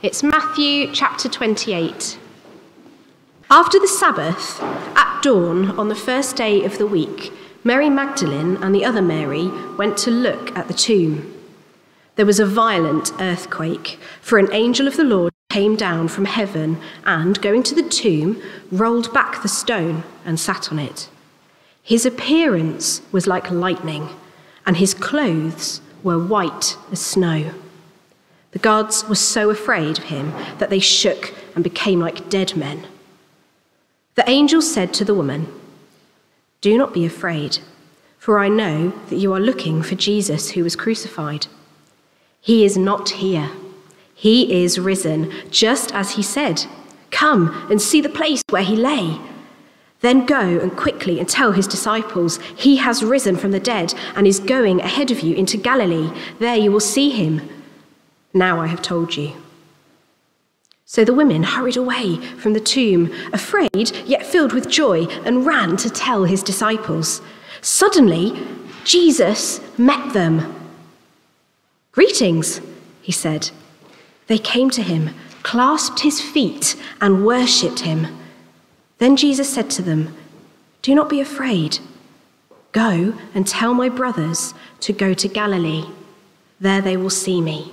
It's Matthew chapter 28. After the Sabbath, at dawn on the first day of the week, Mary Magdalene and the other Mary went to look at the tomb. There was a violent earthquake, for an angel of the Lord came down from heaven and, going to the tomb, rolled back the stone and sat on it. His appearance was like lightning, and his clothes were white as snow. The guards were so afraid of him that they shook and became like dead men. The angel said to the woman, Do not be afraid, for I know that you are looking for Jesus who was crucified. He is not here. He is risen, just as he said. Come and see the place where he lay. Then go and quickly and tell his disciples, He has risen from the dead and is going ahead of you into Galilee. There you will see him. Now I have told you. So the women hurried away from the tomb, afraid yet filled with joy, and ran to tell his disciples. Suddenly, Jesus met them. Greetings, he said. They came to him, clasped his feet, and worshipped him. Then Jesus said to them, Do not be afraid. Go and tell my brothers to go to Galilee. There they will see me.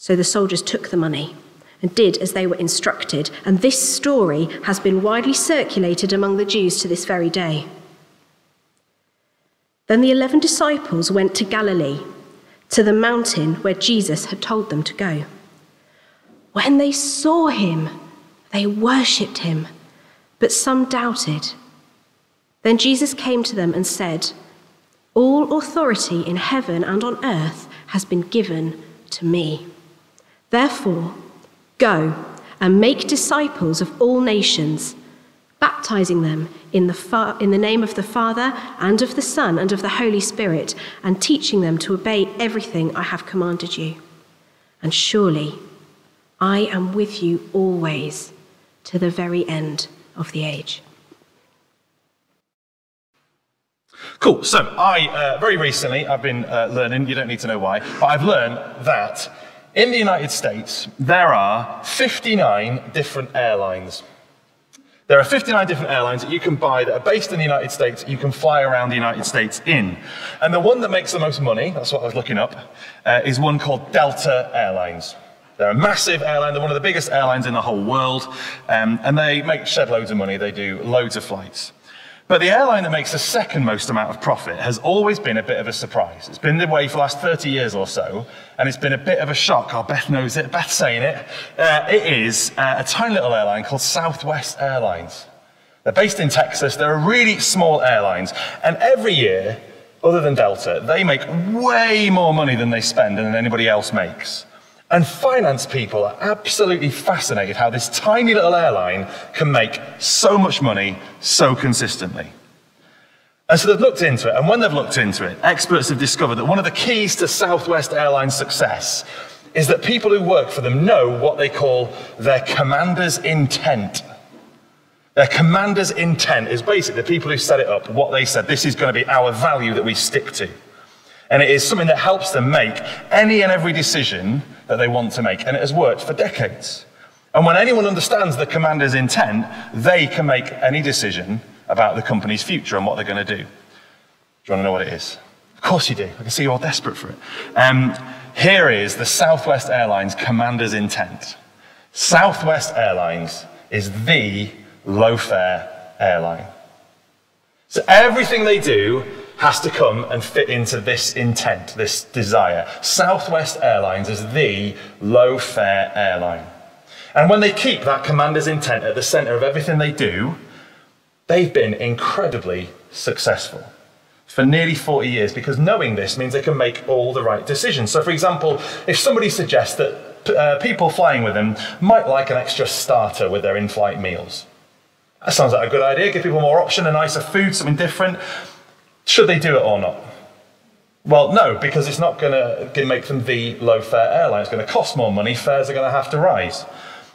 So the soldiers took the money and did as they were instructed, and this story has been widely circulated among the Jews to this very day. Then the eleven disciples went to Galilee, to the mountain where Jesus had told them to go. When they saw him, they worshipped him, but some doubted. Then Jesus came to them and said, All authority in heaven and on earth has been given to me. Therefore, go and make disciples of all nations, baptizing them in the, fa- in the name of the Father and of the Son and of the Holy Spirit, and teaching them to obey everything I have commanded you. And surely I am with you always to the very end of the age. Cool. So, I uh, very recently I've been uh, learning. You don't need to know why, but I've learned that in the United States, there are 59 different airlines. There are 59 different airlines that you can buy that are based in the United States, you can fly around the United States in. And the one that makes the most money, that's what I was looking up, uh, is one called Delta Airlines. They're a massive airline, they're one of the biggest airlines in the whole world, um, and they make shed loads of money, they do loads of flights. But the airline that makes the second most amount of profit has always been a bit of a surprise. It's been the way for the last 30 years or so, and it's been a bit of a shock. Oh, Beth knows it, Beth's saying it. Uh, it is uh, a tiny little airline called Southwest Airlines. They're based in Texas, they're a really small airlines, and every year, other than Delta, they make way more money than they spend and than anybody else makes. And finance people are absolutely fascinated how this tiny little airline can make so much money so consistently. And so they've looked into it, and when they've looked into it, experts have discovered that one of the keys to Southwest Airlines' success is that people who work for them know what they call their commander's intent. Their commander's intent is basically the people who set it up, what they said, this is going to be our value that we stick to. And it is something that helps them make any and every decision that they want to make. And it has worked for decades. And when anyone understands the commander's intent, they can make any decision about the company's future and what they're going to do. Do you want to know what it is? Of course you do. I can see you're all desperate for it. Um, here is the Southwest Airlines commander's intent. Southwest Airlines is the low fare airline. So everything they do has to come and fit into this intent, this desire. Southwest Airlines is the low fare airline. And when they keep that commander's intent at the center of everything they do, they've been incredibly successful for nearly 40 years because knowing this means they can make all the right decisions. So, for example, if somebody suggests that uh, people flying with them might like an extra starter with their in flight meals. That sounds like a good idea. Give people more option, a nicer food, something different. Should they do it or not? Well, no, because it's not going to make them the low fare airline. It's going to cost more money. Fares are going to have to rise.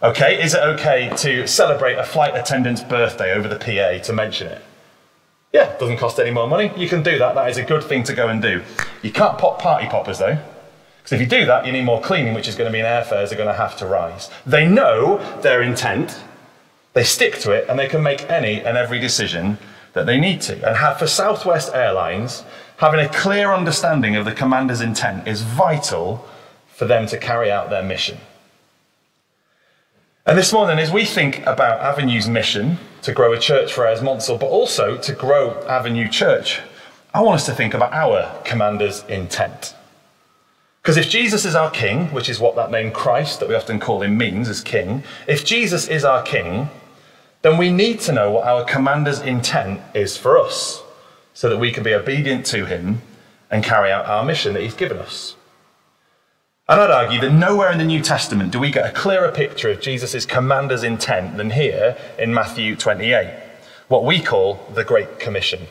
Okay, is it okay to celebrate a flight attendant's birthday over the PA to mention it? Yeah, doesn't cost any more money. You can do that. That is a good thing to go and do. You can't pop party poppers though. Because if you do that, you need more cleaning, which is going to mean airfares are going to have to rise. They know their intent, they stick to it, and they can make any and every decision that they need to. And have, for Southwest Airlines, having a clear understanding of the commander's intent is vital for them to carry out their mission. And this morning, as we think about Avenue's mission to grow a church for Eyres Monsell, but also to grow Avenue Church, I want us to think about our commander's intent. Because if Jesus is our king, which is what that name Christ that we often call him means as king, if Jesus is our king, then we need to know what our commander's intent is for us so that we can be obedient to him and carry out our mission that he's given us. And I'd argue that nowhere in the New Testament do we get a clearer picture of Jesus' commander's intent than here in Matthew 28, what we call the Great Commission.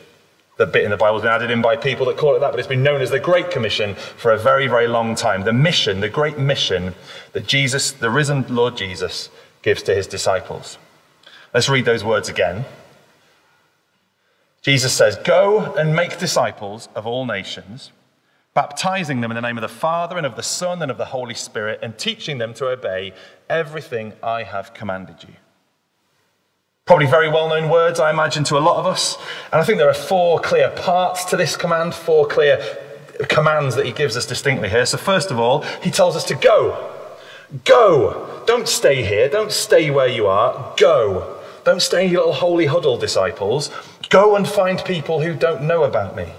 The bit in the Bible has been added in by people that call it that, but it's been known as the Great Commission for a very, very long time. The mission, the great mission that Jesus, the risen Lord Jesus, gives to his disciples. Let's read those words again. Jesus says, Go and make disciples of all nations, baptizing them in the name of the Father and of the Son and of the Holy Spirit, and teaching them to obey everything I have commanded you. Probably very well known words, I imagine, to a lot of us. And I think there are four clear parts to this command, four clear commands that he gives us distinctly here. So, first of all, he tells us to go. Go. Don't stay here. Don't stay where you are. Go. Don't stay in your little holy huddle, disciples. Go and find people who don't know about me.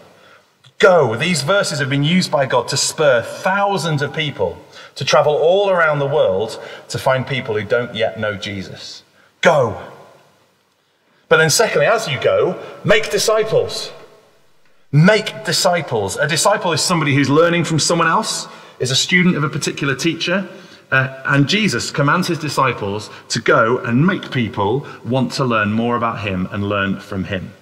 Go. These verses have been used by God to spur thousands of people to travel all around the world to find people who don't yet know Jesus. Go. But then, secondly, as you go, make disciples. Make disciples. A disciple is somebody who's learning from someone else, is a student of a particular teacher. Uh, and Jesus commands his disciples to go and make people want to learn more about him and learn from him.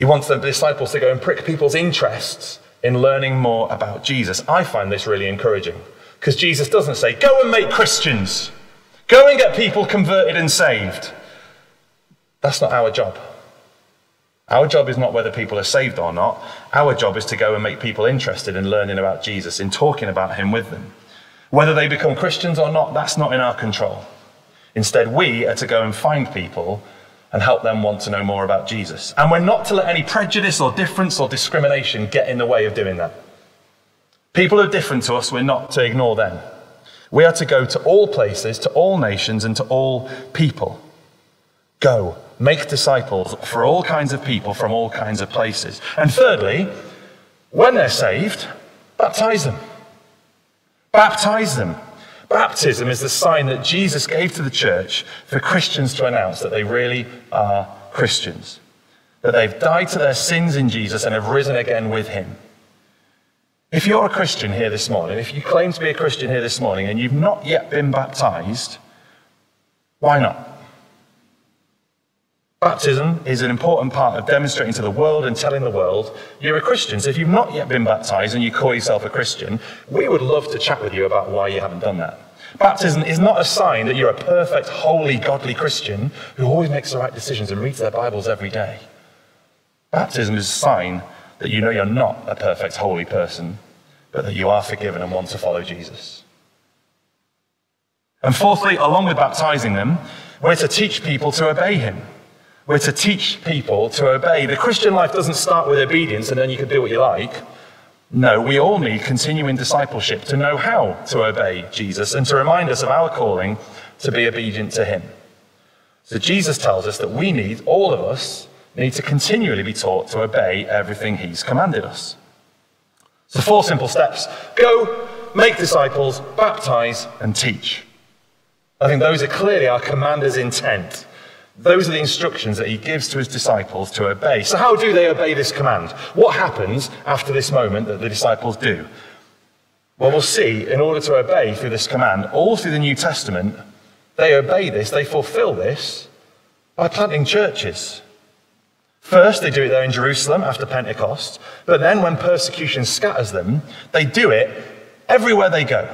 He wants the disciples to go and prick people's interests in learning more about Jesus. I find this really encouraging because Jesus doesn't say, Go and make Christians, go and get people converted and saved. That's not our job. Our job is not whether people are saved or not. Our job is to go and make people interested in learning about Jesus, in talking about him with them. Whether they become Christians or not, that's not in our control. Instead, we are to go and find people and help them want to know more about Jesus. And we're not to let any prejudice or difference or discrimination get in the way of doing that. People are different to us, we're not to ignore them. We are to go to all places, to all nations, and to all people. Go, make disciples for all kinds of people from all kinds of places. And thirdly, when they're saved, baptize them. Baptize them. Baptism is the sign that Jesus gave to the church for Christians to announce that they really are Christians, that they've died to their sins in Jesus and have risen again with him. If you're a Christian here this morning, if you claim to be a Christian here this morning and you've not yet been baptized, why not? Baptism is an important part of demonstrating to the world and telling the world you're a Christian. So if you've not yet been baptized and you call yourself a Christian, we would love to chat with you about why you haven't done that. Baptism is not a sign that you're a perfect, holy, godly Christian who always makes the right decisions and reads their Bibles every day. Baptism is a sign that you know you're not a perfect, holy person, but that you are forgiven and want to follow Jesus. And fourthly, along with baptizing them, we're to teach people to obey him. We're to teach people to obey. The Christian life doesn't start with obedience and then you can do what you like. No, we all need continuing discipleship to know how to obey Jesus and to remind us of our calling to be obedient to him. So Jesus tells us that we need, all of us, need to continually be taught to obey everything he's commanded us. So, four simple steps go, make disciples, baptize, and teach. I think those are clearly our commander's intent. Those are the instructions that he gives to his disciples to obey. So, how do they obey this command? What happens after this moment that the disciples do? Well, we'll see, in order to obey through this command, all through the New Testament, they obey this, they fulfill this by planting churches. First, they do it there in Jerusalem after Pentecost, but then when persecution scatters them, they do it everywhere they go.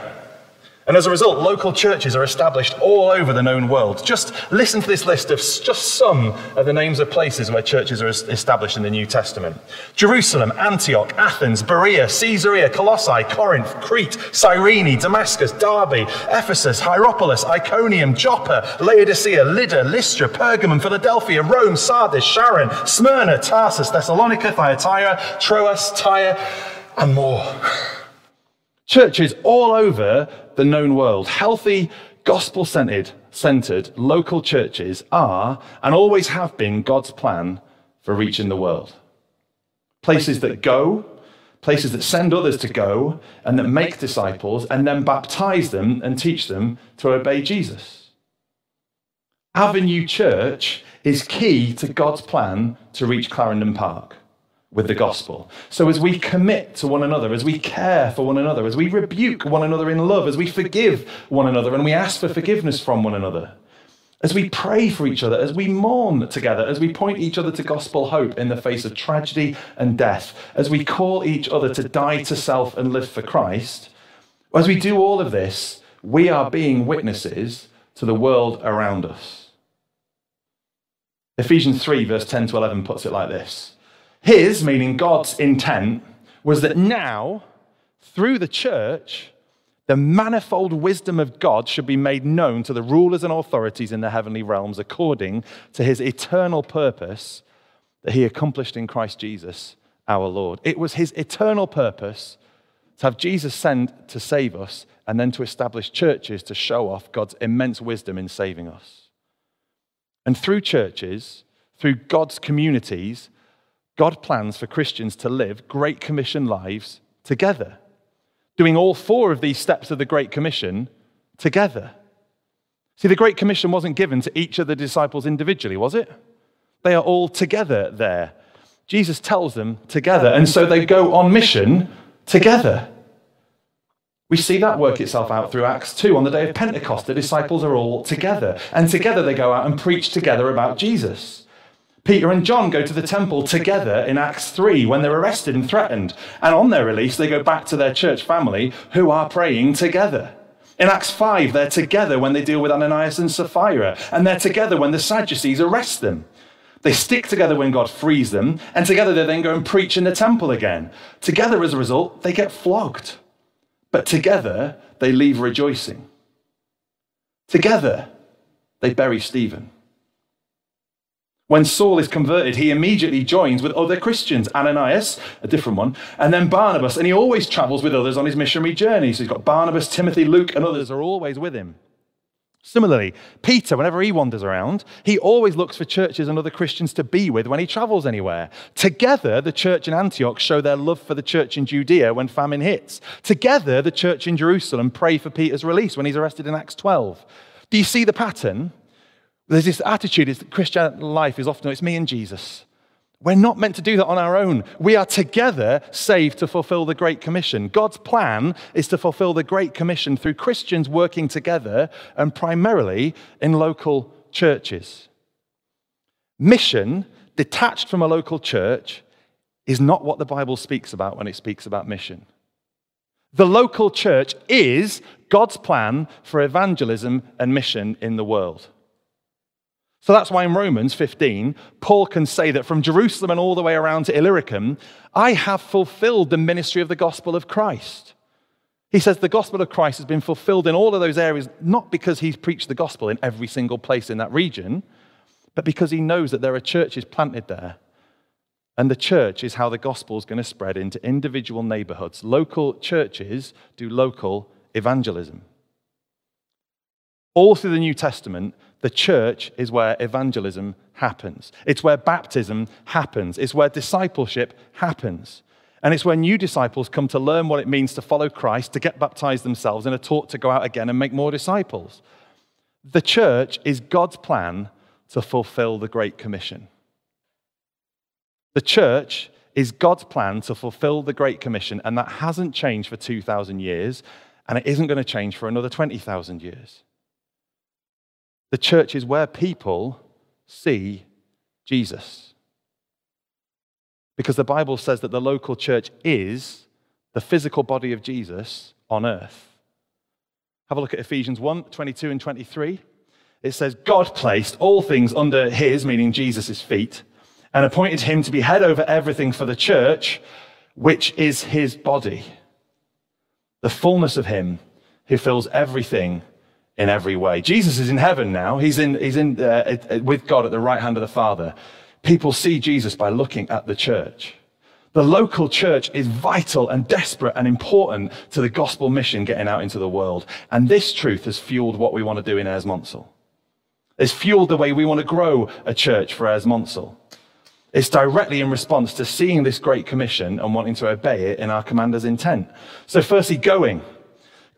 And as a result, local churches are established all over the known world. Just listen to this list of just some of the names of places where churches are established in the New Testament Jerusalem, Antioch, Athens, Berea, Caesarea, Colossae, Corinth, Crete, Cyrene, Damascus, Derbe, Ephesus, Hierapolis, Iconium, Joppa, Laodicea, Lydda, Lystra, Pergamum, Philadelphia, Rome, Sardis, Sharon, Smyrna, Tarsus, Thessalonica, Thyatira, Troas, Tyre, and more. Churches all over the known world, healthy, gospel centered, local churches are and always have been God's plan for reaching the world. Places that go, places that send others to go and that make disciples and then baptize them and teach them to obey Jesus. Avenue Church is key to God's plan to reach Clarendon Park with the gospel. So, as we commit to one another, as we care for one another, as we rebuke one another in love, as we forgive one another and we ask for forgiveness from one another, as we pray for each other, as we mourn together, as we point each other to gospel hope in the face of tragedy and death, as we call each other to die to self and live for Christ, as we do all of this, we are being witnesses to the world around us. Ephesians 3, verse 10 to 11 puts it like this. His, meaning God's intent, was that now, through the church, the manifold wisdom of God should be made known to the rulers and authorities in the heavenly realms according to his eternal purpose that he accomplished in Christ Jesus our Lord. It was his eternal purpose to have Jesus sent to save us and then to establish churches to show off God's immense wisdom in saving us. And through churches, through God's communities, God plans for Christians to live Great Commission lives together, doing all four of these steps of the Great Commission together. See, the Great Commission wasn't given to each of the disciples individually, was it? They are all together there. Jesus tells them together, and so they go on mission together. We see that work itself out through Acts 2. On the day of Pentecost, the disciples are all together, and together they go out and preach together about Jesus. Peter and John go to the temple together in Acts 3 when they're arrested and threatened. And on their release, they go back to their church family who are praying together. In Acts 5, they're together when they deal with Ananias and Sapphira, and they're together when the Sadducees arrest them. They stick together when God frees them, and together they then go and preach in the temple again. Together, as a result, they get flogged. But together, they leave rejoicing. Together, they bury Stephen. When Saul is converted, he immediately joins with other Christians, Ananias, a different one, and then Barnabas. And he always travels with others on his missionary journey. So he's got Barnabas, Timothy, Luke, and others are always with him. Similarly, Peter, whenever he wanders around, he always looks for churches and other Christians to be with when he travels anywhere. Together, the church in Antioch show their love for the church in Judea when famine hits. Together, the church in Jerusalem pray for Peter's release when he's arrested in Acts 12. Do you see the pattern? There's this attitude that Christian life is often, it's me and Jesus. We're not meant to do that on our own. We are together saved to fulfill the Great Commission. God's plan is to fulfill the Great Commission through Christians working together and primarily in local churches. Mission, detached from a local church, is not what the Bible speaks about when it speaks about mission. The local church is God's plan for evangelism and mission in the world. So that's why in Romans 15, Paul can say that from Jerusalem and all the way around to Illyricum, I have fulfilled the ministry of the gospel of Christ. He says the gospel of Christ has been fulfilled in all of those areas, not because he's preached the gospel in every single place in that region, but because he knows that there are churches planted there. And the church is how the gospel is going to spread into individual neighborhoods. Local churches do local evangelism. All through the New Testament, the church is where evangelism happens. It's where baptism happens. It's where discipleship happens. And it's where new disciples come to learn what it means to follow Christ, to get baptized themselves, and are taught to go out again and make more disciples. The church is God's plan to fulfill the Great Commission. The church is God's plan to fulfill the Great Commission, and that hasn't changed for 2,000 years, and it isn't going to change for another 20,000 years. The church is where people see Jesus. Because the Bible says that the local church is the physical body of Jesus on earth. Have a look at Ephesians 1 22 and 23. It says, God placed all things under his, meaning Jesus' feet, and appointed him to be head over everything for the church, which is his body. The fullness of him who fills everything in every way. Jesus is in heaven now. He's in, he's in uh, with God at the right hand of the Father. People see Jesus by looking at the church. The local church is vital and desperate and important to the gospel mission getting out into the world. And this truth has fueled what we want to do in Eyres Monsell. It's fueled the way we want to grow a church for Eyres Monsell. It's directly in response to seeing this great commission and wanting to obey it in our commander's intent. So firstly, going.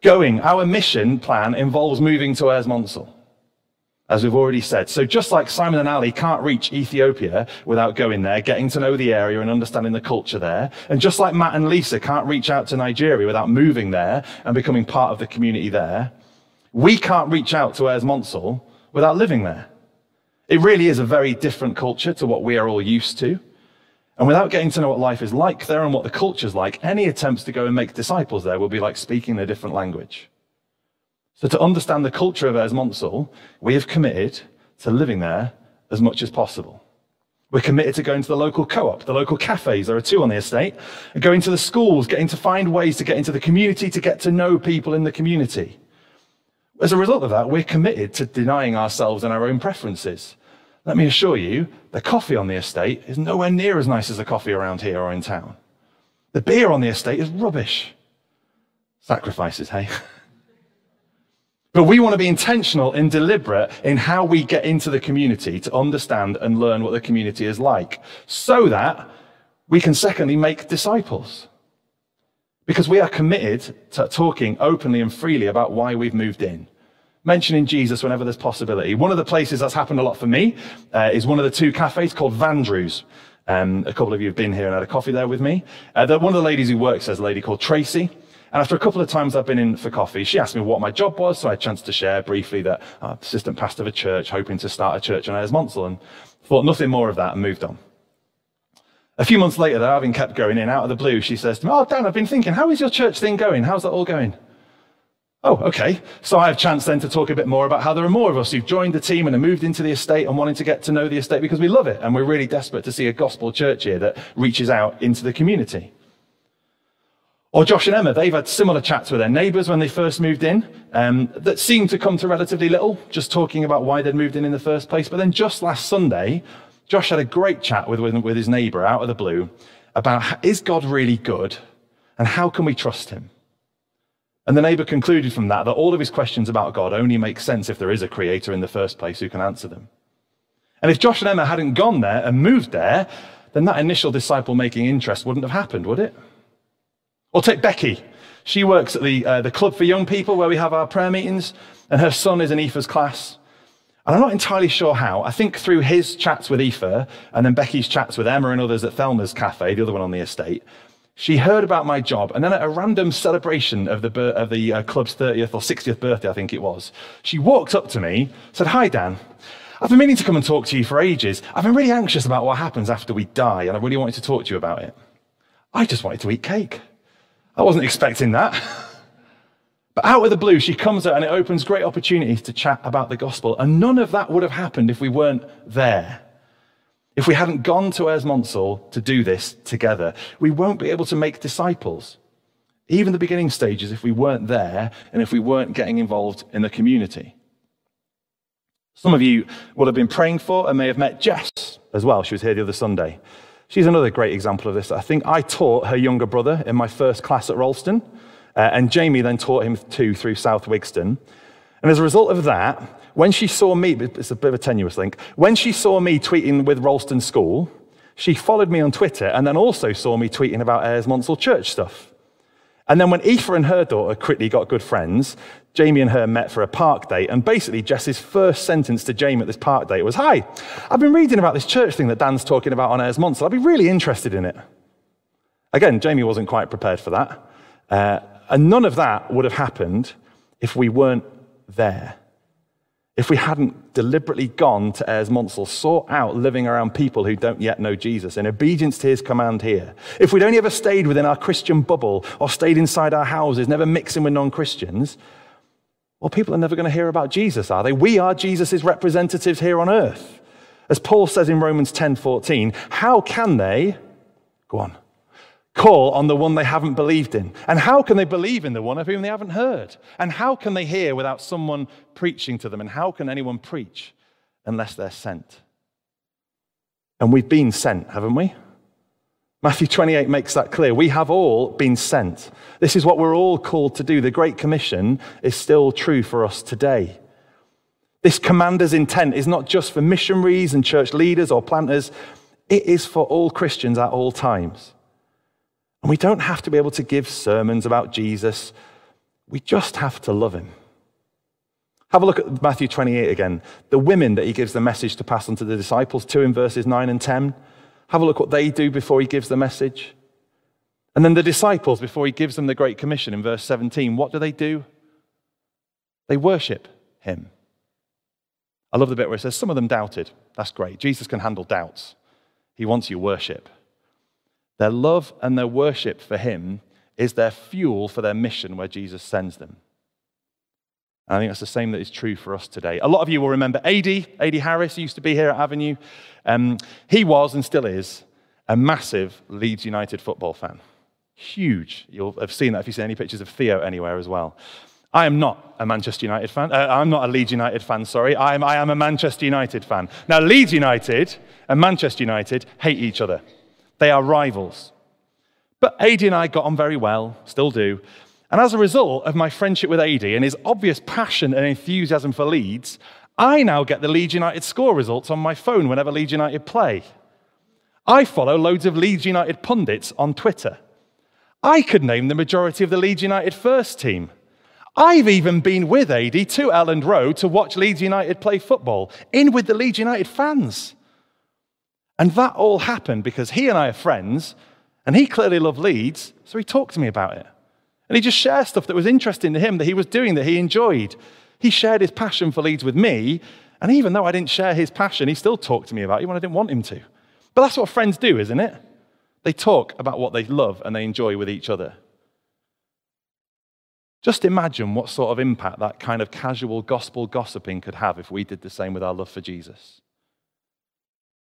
Going. Our mission plan involves moving to Monsell as we've already said. So just like Simon and Ali can't reach Ethiopia without going there, getting to know the area and understanding the culture there, and just like Matt and Lisa can't reach out to Nigeria without moving there and becoming part of the community there, we can't reach out to Monsell without living there. It really is a very different culture to what we are all used to. And without getting to know what life is like there and what the culture's like, any attempts to go and make disciples there will be like speaking a different language. So to understand the culture of Monsell, we have committed to living there as much as possible. We're committed to going to the local co-op, the local cafes, there are two on the estate, and going to the schools, getting to find ways to get into the community, to get to know people in the community. As a result of that, we're committed to denying ourselves and our own preferences. Let me assure you, the coffee on the estate is nowhere near as nice as the coffee around here or in town. The beer on the estate is rubbish. Sacrifices, hey? But we want to be intentional and deliberate in how we get into the community to understand and learn what the community is like so that we can secondly make disciples. Because we are committed to talking openly and freely about why we've moved in. Mentioning Jesus whenever there's possibility. One of the places that's happened a lot for me uh, is one of the two cafes called Vandrews. Um, a couple of you have been here and had a coffee there with me. Uh, one of the ladies who works there's a lady called Tracy. And after a couple of times I've been in for coffee, she asked me what my job was, so I had a chance to share briefly that I'm assistant pastor of a church, hoping to start a church on Eyres Monsell, and thought nothing more of that and moved on. A few months later, though, having kept going in out of the blue, she says to me, Oh, Dan, I've been thinking, how is your church thing going? How's that all going? Oh, okay. So I have a chance then to talk a bit more about how there are more of us who've joined the team and have moved into the estate and wanting to get to know the estate because we love it and we're really desperate to see a gospel church here that reaches out into the community. Or Josh and Emma, they've had similar chats with their neighbours when they first moved in um, that seemed to come to relatively little, just talking about why they'd moved in in the first place. But then just last Sunday, Josh had a great chat with, with, his neighbour out of the blue about is God really good and how can we trust him? And the neighbour concluded from that that all of his questions about God only make sense if there is a creator in the first place who can answer them. And if Josh and Emma hadn't gone there and moved there, then that initial disciple making interest wouldn't have happened, would it? Or take Becky. She works at the, uh, the club for young people where we have our prayer meetings, and her son is in Aoife's class. And I'm not entirely sure how. I think through his chats with Aoife, and then Becky's chats with Emma and others at Thelma's Cafe, the other one on the estate, she heard about my job. And then at a random celebration of the, of the uh, club's 30th or 60th birthday, I think it was, she walked up to me, said, Hi, Dan. I've been meaning to come and talk to you for ages. I've been really anxious about what happens after we die, and I really wanted to talk to you about it. I just wanted to eat cake. I wasn't expecting that. But out of the blue, she comes out and it opens great opportunities to chat about the gospel. And none of that would have happened if we weren't there. If we hadn't gone to Eyres Monsell to do this together, we won't be able to make disciples. Even the beginning stages, if we weren't there and if we weren't getting involved in the community. Some of you will have been praying for and may have met Jess as well. She was here the other Sunday. She's another great example of this. I think I taught her younger brother in my first class at Rolleston, uh, and Jamie then taught him too through South Wigston. And as a result of that, when she saw me, it's a bit of a tenuous link, when she saw me tweeting with Rolleston School, she followed me on Twitter and then also saw me tweeting about Eyres Monsell church stuff. And then when Aoife and her daughter quickly got good friends, Jamie and her met for a park date. And basically, Jess's first sentence to Jamie at this park date was Hi, I've been reading about this church thing that Dan's talking about on Eyres Monsell. I'd be really interested in it. Again, Jamie wasn't quite prepared for that. Uh, and none of that would have happened if we weren't there. If we hadn't deliberately gone to Eyres Monsell, sought out living around people who don't yet know Jesus in obedience to his command here. If we'd only ever stayed within our Christian bubble or stayed inside our houses, never mixing with non Christians, well, people are never going to hear about Jesus, are they? We are Jesus' representatives here on earth. As Paul says in Romans 10:14, how can they, go on, call on the one they haven't believed in? And how can they believe in the one of whom they haven't heard? And how can they hear without someone preaching to them? And how can anyone preach unless they're sent? And we've been sent, haven't we? Matthew 28 makes that clear. We have all been sent. This is what we're all called to do. The Great Commission is still true for us today. This commander's intent is not just for missionaries and church leaders or planters, it is for all Christians at all times. And we don't have to be able to give sermons about Jesus, we just have to love him. Have a look at Matthew 28 again. The women that he gives the message to pass on to the disciples, two in verses 9 and 10. Have a look what they do before he gives the message. And then the disciples, before he gives them the Great Commission in verse 17, what do they do? They worship him. I love the bit where it says, Some of them doubted. That's great. Jesus can handle doubts. He wants your worship. Their love and their worship for him is their fuel for their mission where Jesus sends them. And I think that's the same that is true for us today. A lot of you will remember AD, AD Harris, used to be here at Avenue. Um, he was and still is a massive Leeds United football fan. Huge. You'll have seen that if you see any pictures of Theo anywhere as well. I am not a Manchester United fan. Uh, I'm not a Leeds United fan, sorry. I am, I am a Manchester United fan. Now, Leeds United and Manchester United hate each other, they are rivals. But AD and I got on very well, still do. And as a result of my friendship with AD and his obvious passion and enthusiasm for Leeds, I now get the Leeds United score results on my phone whenever Leeds United play. I follow loads of Leeds United pundits on Twitter. I could name the majority of the Leeds United first team. I've even been with AD to Elland Road to watch Leeds United play football, in with the Leeds United fans. And that all happened because he and I are friends, and he clearly loved Leeds, so he talked to me about it. And he just shared stuff that was interesting to him, that he was doing, that he enjoyed. He shared his passion for Leeds with me, and even though I didn't share his passion, he still talked to me about it when I didn't want him to. But that's what friends do, isn't it? They talk about what they love and they enjoy with each other. Just imagine what sort of impact that kind of casual gospel gossiping could have if we did the same with our love for Jesus.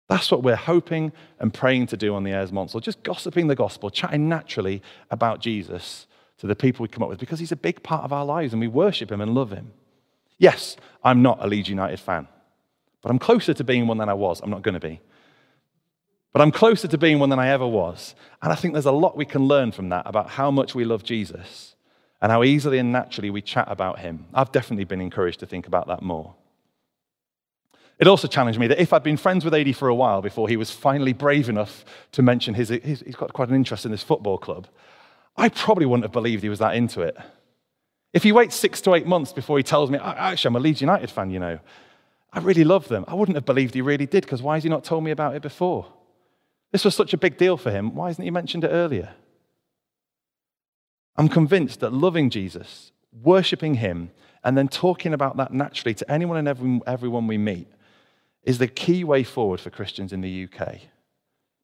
That's what we're hoping and praying to do on the Eyres Monsell, just gossiping the gospel, chatting naturally about Jesus to the people we come up with because he's a big part of our lives and we worship him and love him. Yes, I'm not a Leeds United fan, but I'm closer to being one than I was. I'm not going to be. But I'm closer to being one than I ever was. And I think there's a lot we can learn from that about how much we love Jesus and how easily and naturally we chat about him. I've definitely been encouraged to think about that more. It also challenged me that if I'd been friends with AD for a while before he was finally brave enough to mention his, his he's got quite an interest in this football club, I probably wouldn't have believed he was that into it. If he waits six to eight months before he tells me, actually, I'm a Leeds United fan, you know, I really love them, I wouldn't have believed he really did because why has he not told me about it before? This was such a big deal for him. Why hasn't he mentioned it earlier? I'm convinced that loving Jesus, worshipping him, and then talking about that naturally to anyone and everyone we meet is the key way forward for Christians in the UK.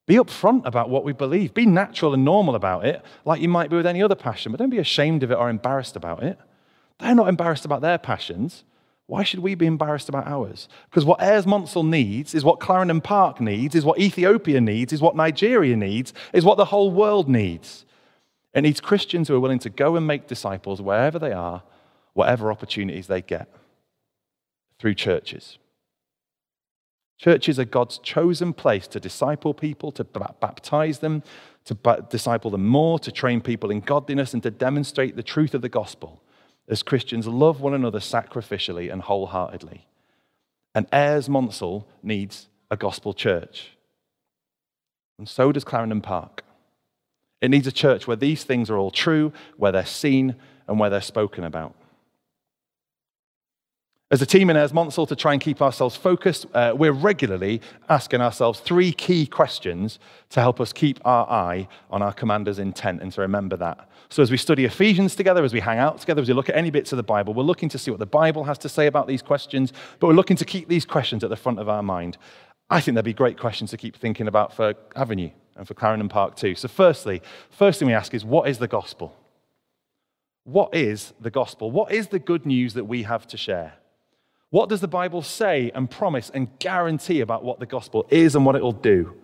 Be upfront about what we believe. Be natural and normal about it, like you might be with any other passion, but don't be ashamed of it or embarrassed about it. They're not embarrassed about their passions. Why should we be embarrassed about ours? Because what Eyres Monsell needs is what Clarendon Park needs, is what Ethiopia needs, is what Nigeria needs, is what the whole world needs. It needs Christians who are willing to go and make disciples wherever they are, whatever opportunities they get, through churches. Churches are God's chosen place to disciple people, to baptize them, to disciple them more, to train people in godliness, and to demonstrate the truth of the gospel as Christians love one another sacrificially and wholeheartedly. And Eyres Monsell needs a gospel church. And so does Clarendon Park. It needs a church where these things are all true, where they're seen, and where they're spoken about. As a team in Monsell, to try and keep ourselves focused, uh, we're regularly asking ourselves three key questions to help us keep our eye on our commander's intent and to remember that. So, as we study Ephesians together, as we hang out together, as we look at any bits of the Bible, we're looking to see what the Bible has to say about these questions, but we're looking to keep these questions at the front of our mind. I think they'd be great questions to keep thinking about for Avenue and for Clarendon Park too. So, firstly, first thing we ask is what is the gospel? What is the gospel? What is the good news that we have to share? What does the Bible say and promise and guarantee about what the gospel is and what it will do?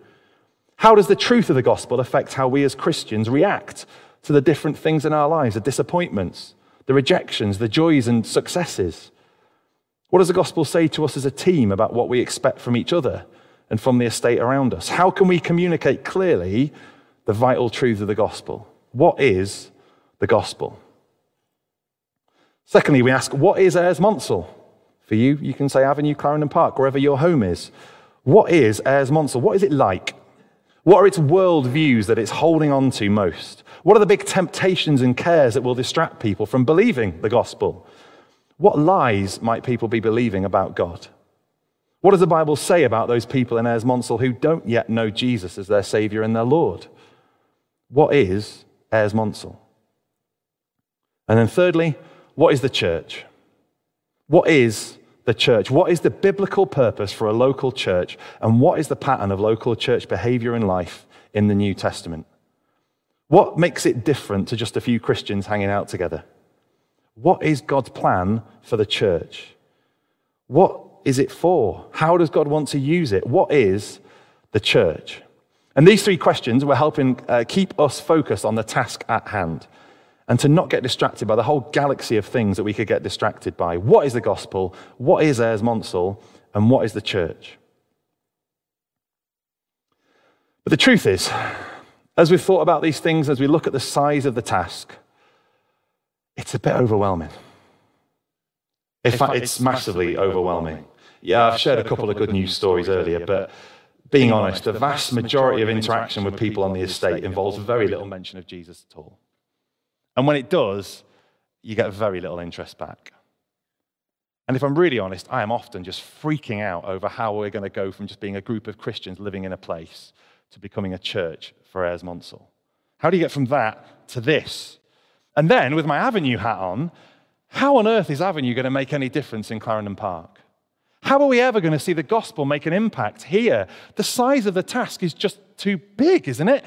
How does the truth of the gospel affect how we as Christians react to the different things in our lives, the disappointments, the rejections, the joys and successes? What does the gospel say to us as a team about what we expect from each other and from the estate around us? How can we communicate clearly the vital truth of the gospel? What is the gospel? Secondly, we ask, what is Monsell? For you, you can say Avenue, Clarendon Park, wherever your home is. What is Eyres Monsell? What is it like? What are its world views that it's holding on to most? What are the big temptations and cares that will distract people from believing the gospel? What lies might people be believing about God? What does the Bible say about those people in Eyres Monsell who don't yet know Jesus as their Savior and their Lord? What is Eyres Monsell? And then, thirdly, what is the church? What is the church? What is the biblical purpose for a local church? And what is the pattern of local church behavior and life in the New Testament? What makes it different to just a few Christians hanging out together? What is God's plan for the church? What is it for? How does God want to use it? What is the church? And these three questions were helping uh, keep us focused on the task at hand and to not get distracted by the whole galaxy of things that we could get distracted by. What is the gospel? What is Eyres Monsell? And what is the church? But the truth is, as we've thought about these things, as we look at the size of the task, it's a bit overwhelming. In fact, it's massively overwhelming. Yeah, I've shared a couple of good news stories earlier, but being honest, the vast majority of interaction with people on the estate involves very little mention of Jesus at all. And when it does, you get very little interest back. And if I'm really honest, I am often just freaking out over how we're going to go from just being a group of Christians living in a place to becoming a church for Eyres Monsell. How do you get from that to this? And then, with my Avenue hat on, how on earth is Avenue going to make any difference in Clarendon Park? How are we ever going to see the gospel make an impact here? The size of the task is just too big, isn't it?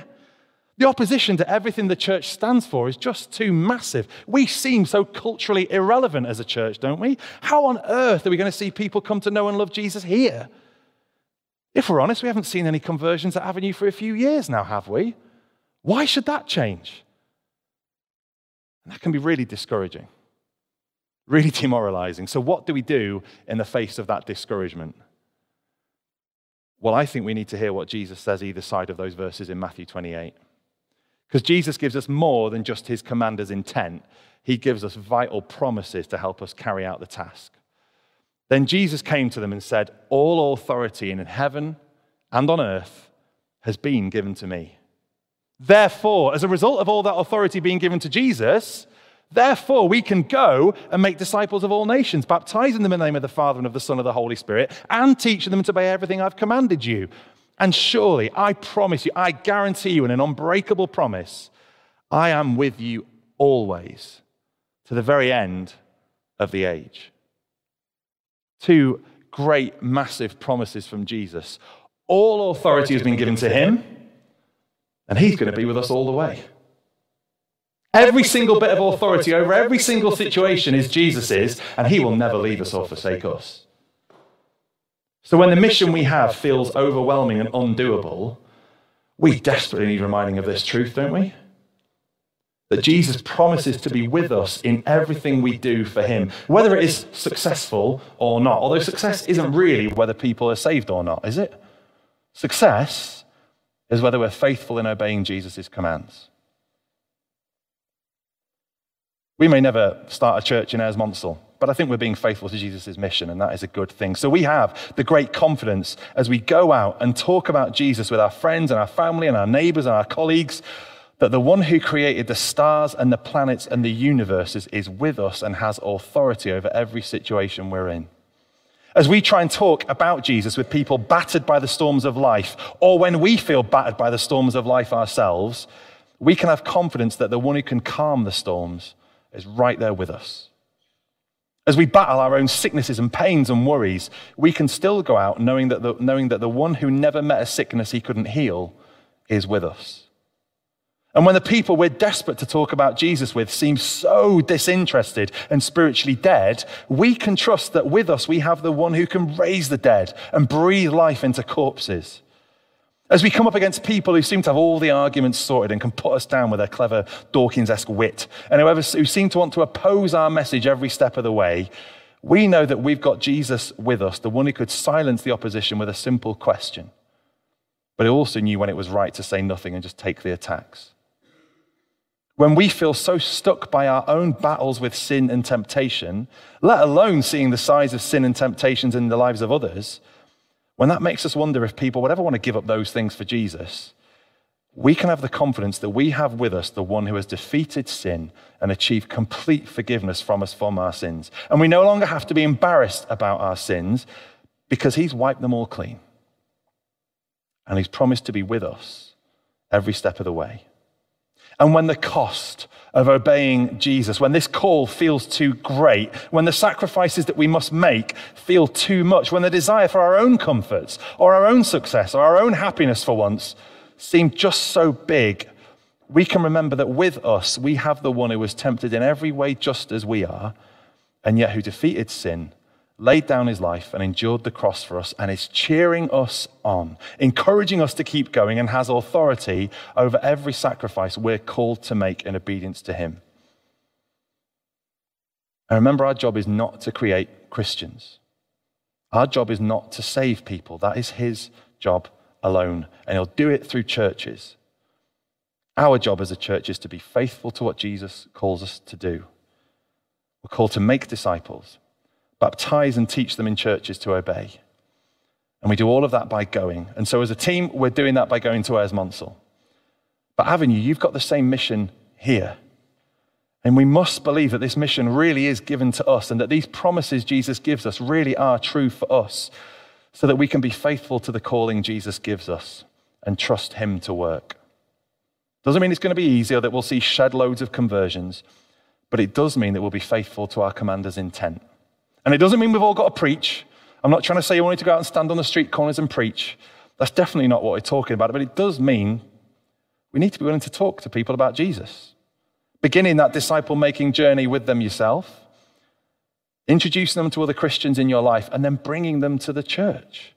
The opposition to everything the church stands for is just too massive. We seem so culturally irrelevant as a church, don't we? How on earth are we going to see people come to know and love Jesus here? If we're honest, we haven't seen any conversions at Avenue for a few years now, have we? Why should that change? And that can be really discouraging, really demoralizing. So, what do we do in the face of that discouragement? Well, I think we need to hear what Jesus says either side of those verses in Matthew 28. Because Jesus gives us more than just his commander's intent, he gives us vital promises to help us carry out the task. Then Jesus came to them and said, All authority in heaven and on earth has been given to me. Therefore, as a result of all that authority being given to Jesus, Therefore, we can go and make disciples of all nations, baptizing them in the name of the Father and of the Son and of the Holy Spirit, and teaching them to obey everything I've commanded you. And surely, I promise you, I guarantee you in an unbreakable promise, I am with you always to the very end of the age. Two great, massive promises from Jesus. All authority has been given to him, and he's going to be with us all the way. Every single bit of authority over every single situation is Jesus's, and he will never leave us or forsake us. So when the mission we have feels overwhelming and undoable, we desperately need reminding of this truth, don't we? That Jesus promises to be with us in everything we do for him, whether it is successful or not. Although success isn't really whether people are saved or not, is it? Success is whether we're faithful in obeying Jesus' commands. We may never start a church in Eyres Monsell, but I think we're being faithful to Jesus' mission, and that is a good thing. So we have the great confidence as we go out and talk about Jesus with our friends and our family and our neighbors and our colleagues that the one who created the stars and the planets and the universes is with us and has authority over every situation we're in. As we try and talk about Jesus with people battered by the storms of life, or when we feel battered by the storms of life ourselves, we can have confidence that the one who can calm the storms is right there with us. As we battle our own sicknesses and pains and worries, we can still go out knowing that the, knowing that the one who never met a sickness he couldn't heal is with us. And when the people we're desperate to talk about Jesus with seem so disinterested and spiritually dead, we can trust that with us we have the one who can raise the dead and breathe life into corpses. As we come up against people who seem to have all the arguments sorted and can put us down with their clever Dawkins esque wit, and whoever, who seem to want to oppose our message every step of the way, we know that we've got Jesus with us, the one who could silence the opposition with a simple question. But he also knew when it was right to say nothing and just take the attacks. When we feel so stuck by our own battles with sin and temptation, let alone seeing the size of sin and temptations in the lives of others, when that makes us wonder if people would ever want to give up those things for Jesus, we can have the confidence that we have with us the one who has defeated sin and achieved complete forgiveness from us from our sins. And we no longer have to be embarrassed about our sins because he's wiped them all clean. And he's promised to be with us every step of the way. And when the cost of obeying Jesus, when this call feels too great, when the sacrifices that we must make feel too much, when the desire for our own comforts or our own success or our own happiness for once seem just so big, we can remember that with us, we have the one who was tempted in every way just as we are, and yet who defeated sin laid down his life and endured the cross for us and is cheering us on, encouraging us to keep going, and has authority over every sacrifice we're called to make in obedience to him. And remember, our job is not to create Christians. Our job is not to save people. That is his job alone. And he'll do it through churches. Our job as a church is to be faithful to what Jesus calls us to do. We're called to make disciples baptize and teach them in churches to obey. And we do all of that by going. And so, as a team, we're doing that by going to Eyres Monsell. But Avenue, you've got the same mission here. And we must believe that this mission really is given to us and that these promises Jesus gives us really are true for us so that we can be faithful to the calling Jesus gives us and trust Him to work. Doesn't mean it's going to be easy or that we'll see shed loads of conversions, but it does mean that we'll be faithful to our commander's intent. And it doesn't mean we've all got to preach. I'm not trying to say you only to go out and stand on the street corners and preach. That's definitely not what we're talking about. But it does mean we need to be willing to talk to people about Jesus. Beginning that disciple making journey with them yourself, introducing them to other Christians in your life, and then bringing them to the church.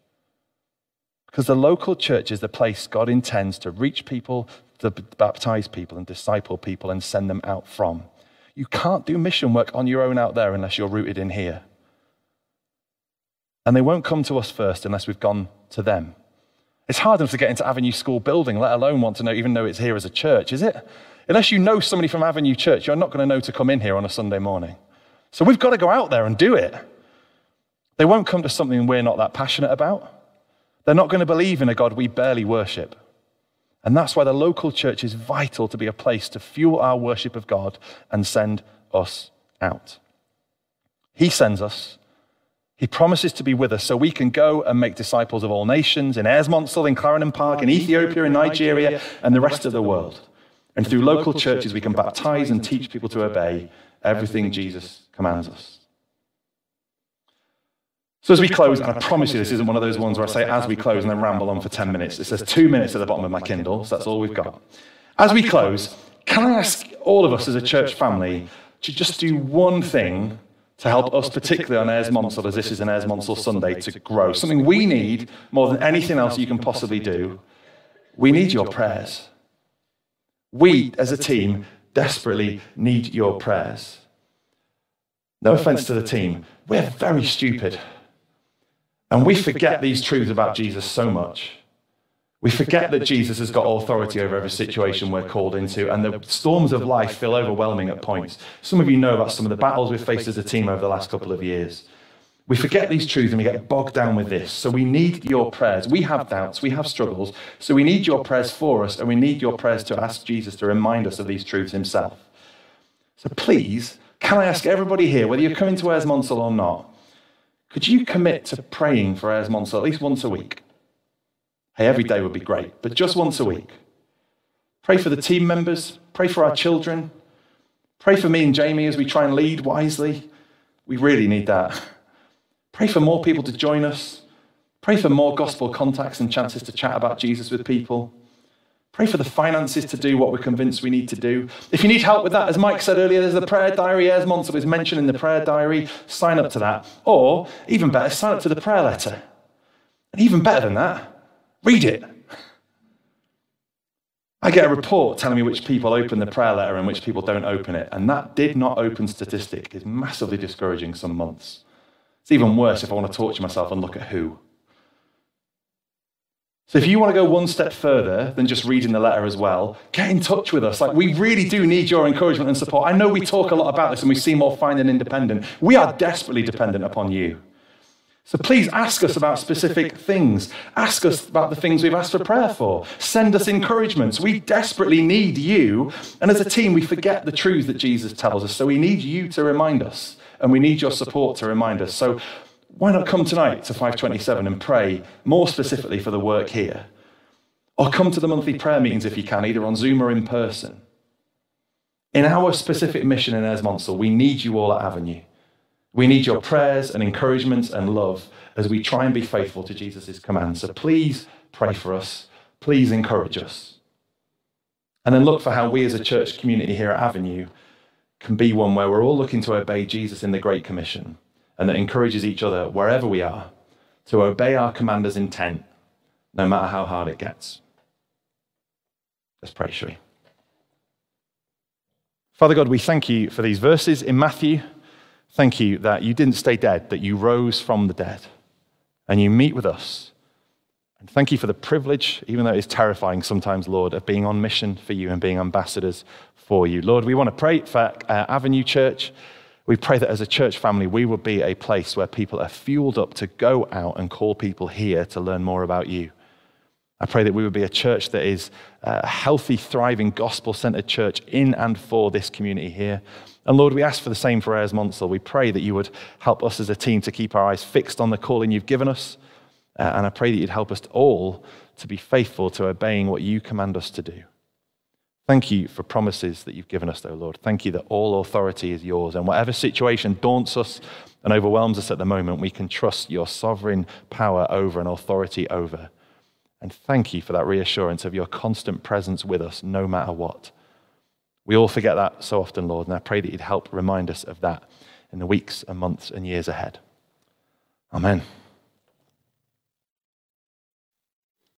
Because the local church is the place God intends to reach people, to baptize people, and disciple people, and send them out from. You can't do mission work on your own out there unless you're rooted in here. And they won't come to us first unless we've gone to them. It's hard enough to get into Avenue School building, let alone want to know, even know it's here as a church, is it? Unless you know somebody from Avenue Church, you're not going to know to come in here on a Sunday morning. So we've got to go out there and do it. They won't come to something we're not that passionate about. They're not going to believe in a God we barely worship. And that's why the local church is vital to be a place to fuel our worship of God and send us out. He sends us he promises to be with us so we can go and make disciples of all nations in Eyres Monsell, in Clarendon Park, in Ethiopia, in Nigeria, and the rest of the world. And through local churches, we can baptize and teach people to obey everything Jesus commands us. So, as we close, and I promise you this isn't one of those ones where I say as we close and then ramble on for 10 minutes. It says two minutes at the bottom of my Kindle, so that's all we've got. As we close, can I ask all of us as a church family to just do one thing to help us, particularly on Eyres Monsell, as this is an Eyres Monsell Sunday, to grow. Something we need more than anything else you can possibly do. We need your prayers. We, as a team, desperately need your prayers. No offense to the team, we're very stupid. And we forget these truths about Jesus so much. We forget that Jesus has got authority over every situation we're called into, and the storms of life feel overwhelming at points. Some of you know about some of the battles we've faced as a team over the last couple of years. We forget these truths and we get bogged down with this. So we need your prayers. We have doubts, we have struggles. So we need your prayers for us, and we need your prayers to ask Jesus to remind us of these truths himself. So please, can I ask everybody here, whether you're coming to Eyres Monsell or not, could you commit to praying for Eyres Monsell at least once a week? Hey, every day would be great, but just once a week. Pray for the team members, pray for our children, pray for me and Jamie as we try and lead wisely. We really need that. Pray for more people to join us. Pray for more gospel contacts and chances to chat about Jesus with people. Pray for the finances to do what we're convinced we need to do. If you need help with that, as Mike said earlier, there's the prayer diary. Eyres Monsell is mentioned in the prayer diary. Sign up to that. Or, even better, sign up to the prayer letter. And even better than that, read it. I get a report telling me which people open the prayer letter and which people don't open it. And that did not open statistic is massively discouraging some months. It's even worse if I want to torture myself and look at who. So if you want to go one step further than just reading the letter as well, get in touch with us. Like we really do need your encouragement and support. I know we talk a lot about this and we seem more fine and independent. We are desperately dependent upon you. So please ask us about specific things. Ask us about the things we've asked for prayer for. Send us encouragements. We desperately need you. And as a team, we forget the truth that Jesus tells us. So we need you to remind us and we need your support to remind us. So why not come tonight to 527 and pray more specifically for the work here? Or come to the monthly prayer meetings if you can, either on Zoom or in person. In our specific mission in Eyres Monsell, we need you all at Avenue. We need your prayers and encouragements and love as we try and be faithful to Jesus' commands. So please pray for us. Please encourage us. And then look for how we as a church community here at Avenue can be one where we're all looking to obey Jesus in the Great Commission and that encourages each other wherever we are to obey our commander's intent, no matter how hard it gets. Let's pray, shall we? Father God, we thank you for these verses in Matthew. Thank you that you didn't stay dead, that you rose from the dead and you meet with us. And thank you for the privilege, even though it's terrifying sometimes, Lord, of being on mission for you and being ambassadors for you. Lord, we want to pray for uh, Avenue Church. We pray that as a church family, we will be a place where people are fueled up to go out and call people here to learn more about you. I pray that we would be a church that is a healthy, thriving, gospel centered church in and for this community here. And Lord, we ask for the same for Eyres Monsell. We pray that you would help us as a team to keep our eyes fixed on the calling you've given us. Uh, and I pray that you'd help us all to be faithful to obeying what you command us to do. Thank you for promises that you've given us, though, Lord. Thank you that all authority is yours. And whatever situation daunts us and overwhelms us at the moment, we can trust your sovereign power over and authority over. And thank you for that reassurance of your constant presence with us, no matter what. We all forget that so often, Lord, and I pray that you'd help remind us of that in the weeks and months and years ahead. Amen.